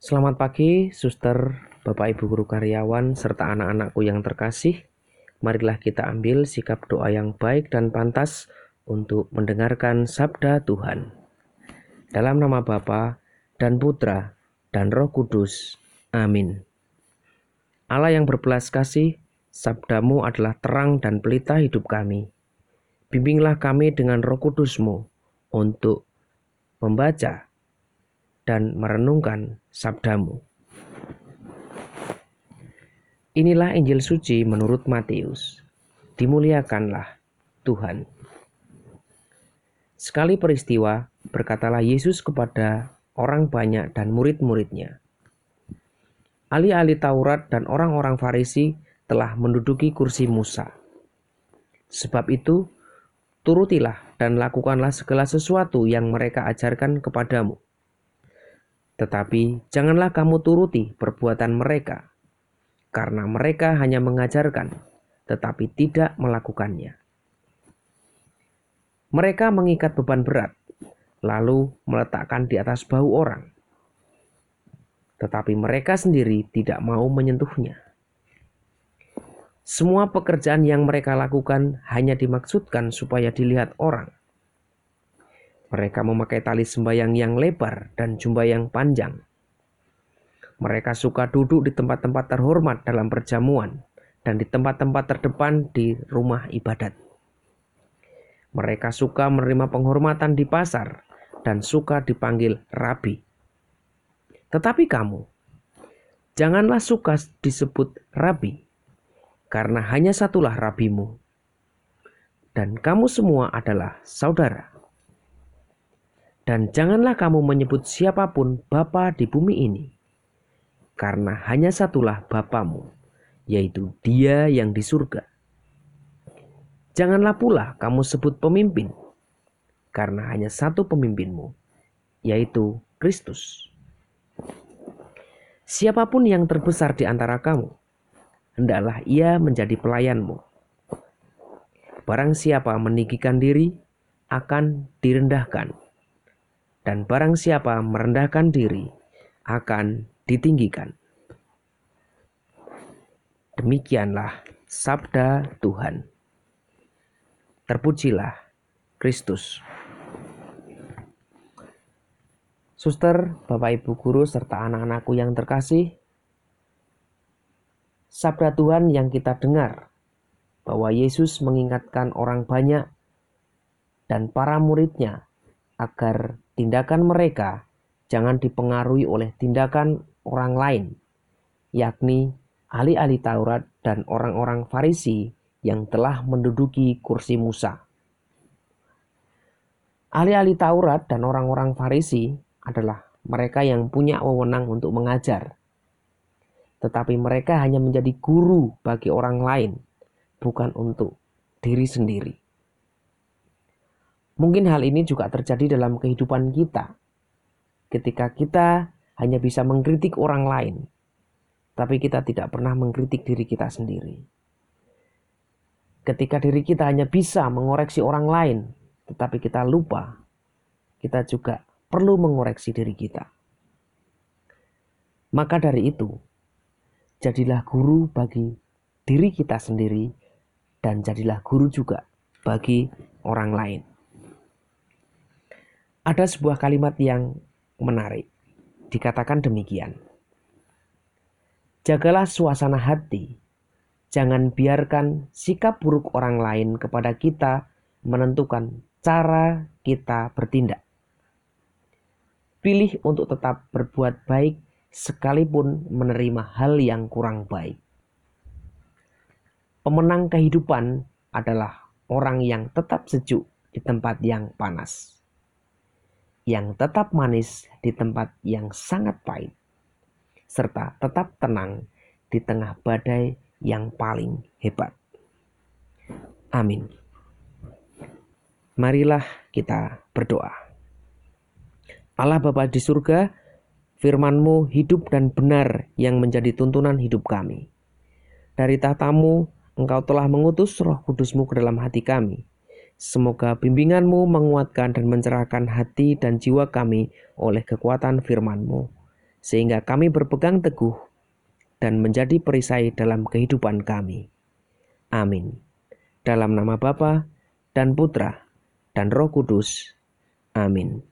Selamat pagi, suster, Bapak Ibu guru karyawan, serta anak-anakku yang terkasih. Marilah kita ambil sikap doa yang baik dan pantas untuk mendengarkan sabda Tuhan. Dalam nama Bapa dan Putra dan Roh Kudus. Amin. Allah yang berbelas kasih, sabdamu adalah terang dan pelita hidup kami. Bimbinglah kami dengan roh kudusmu untuk membaca dan merenungkan sabdamu. Inilah Injil suci menurut Matius. Dimuliakanlah Tuhan. Sekali peristiwa, berkatalah Yesus kepada orang banyak dan murid-muridnya. Ahli-ahli Taurat dan orang-orang Farisi telah menduduki kursi Musa. Sebab itu, turutilah dan lakukanlah segala sesuatu yang mereka ajarkan kepadamu tetapi janganlah kamu turuti perbuatan mereka, karena mereka hanya mengajarkan, tetapi tidak melakukannya. Mereka mengikat beban berat, lalu meletakkan di atas bahu orang, tetapi mereka sendiri tidak mau menyentuhnya. Semua pekerjaan yang mereka lakukan hanya dimaksudkan supaya dilihat orang. Mereka memakai tali sembayang yang lebar dan jubah yang panjang. Mereka suka duduk di tempat-tempat terhormat dalam perjamuan dan di tempat-tempat terdepan di rumah ibadat. Mereka suka menerima penghormatan di pasar dan suka dipanggil rabi. Tetapi kamu, janganlah suka disebut rabi, karena hanya satulah rabimu, dan kamu semua adalah saudara. Dan janganlah kamu menyebut siapa pun Bapa di bumi ini, karena hanya satulah Bapamu, yaitu Dia yang di surga. Janganlah pula kamu sebut pemimpin, karena hanya satu pemimpinmu, yaitu Kristus. Siapa pun yang terbesar di antara kamu, hendaklah ia menjadi pelayanmu. Barang siapa meninggikan diri, akan direndahkan dan barang siapa merendahkan diri akan ditinggikan. Demikianlah sabda Tuhan. Terpujilah Kristus. Suster, Bapak Ibu guru serta anak-anakku yang terkasih, sabda Tuhan yang kita dengar bahwa Yesus mengingatkan orang banyak dan para muridnya agar tindakan mereka jangan dipengaruhi oleh tindakan orang lain, yakni ahli-ahli Taurat dan orang-orang Farisi yang telah menduduki kursi Musa. Ahli-ahli Taurat dan orang-orang Farisi adalah mereka yang punya wewenang untuk mengajar, tetapi mereka hanya menjadi guru bagi orang lain, bukan untuk diri sendiri. Mungkin hal ini juga terjadi dalam kehidupan kita. Ketika kita hanya bisa mengkritik orang lain, tapi kita tidak pernah mengkritik diri kita sendiri. Ketika diri kita hanya bisa mengoreksi orang lain, tetapi kita lupa, kita juga perlu mengoreksi diri kita. Maka dari itu, jadilah guru bagi diri kita sendiri, dan jadilah guru juga bagi orang lain ada sebuah kalimat yang menarik. Dikatakan demikian. Jagalah suasana hati. Jangan biarkan sikap buruk orang lain kepada kita menentukan cara kita bertindak. Pilih untuk tetap berbuat baik sekalipun menerima hal yang kurang baik. Pemenang kehidupan adalah orang yang tetap sejuk di tempat yang panas yang tetap manis di tempat yang sangat pahit, serta tetap tenang di tengah badai yang paling hebat. Amin. Marilah kita berdoa. Allah Bapa di surga, firman-Mu hidup dan benar yang menjadi tuntunan hidup kami. Dari tahtamu, Engkau telah mengutus roh kudusmu ke dalam hati kami, Semoga bimbinganmu menguatkan dan mencerahkan hati dan jiwa kami oleh kekuatan firman-Mu. sehingga kami berpegang teguh dan menjadi perisai dalam kehidupan kami. Amin. Dalam nama Bapa dan Putra dan Roh Kudus. Amin.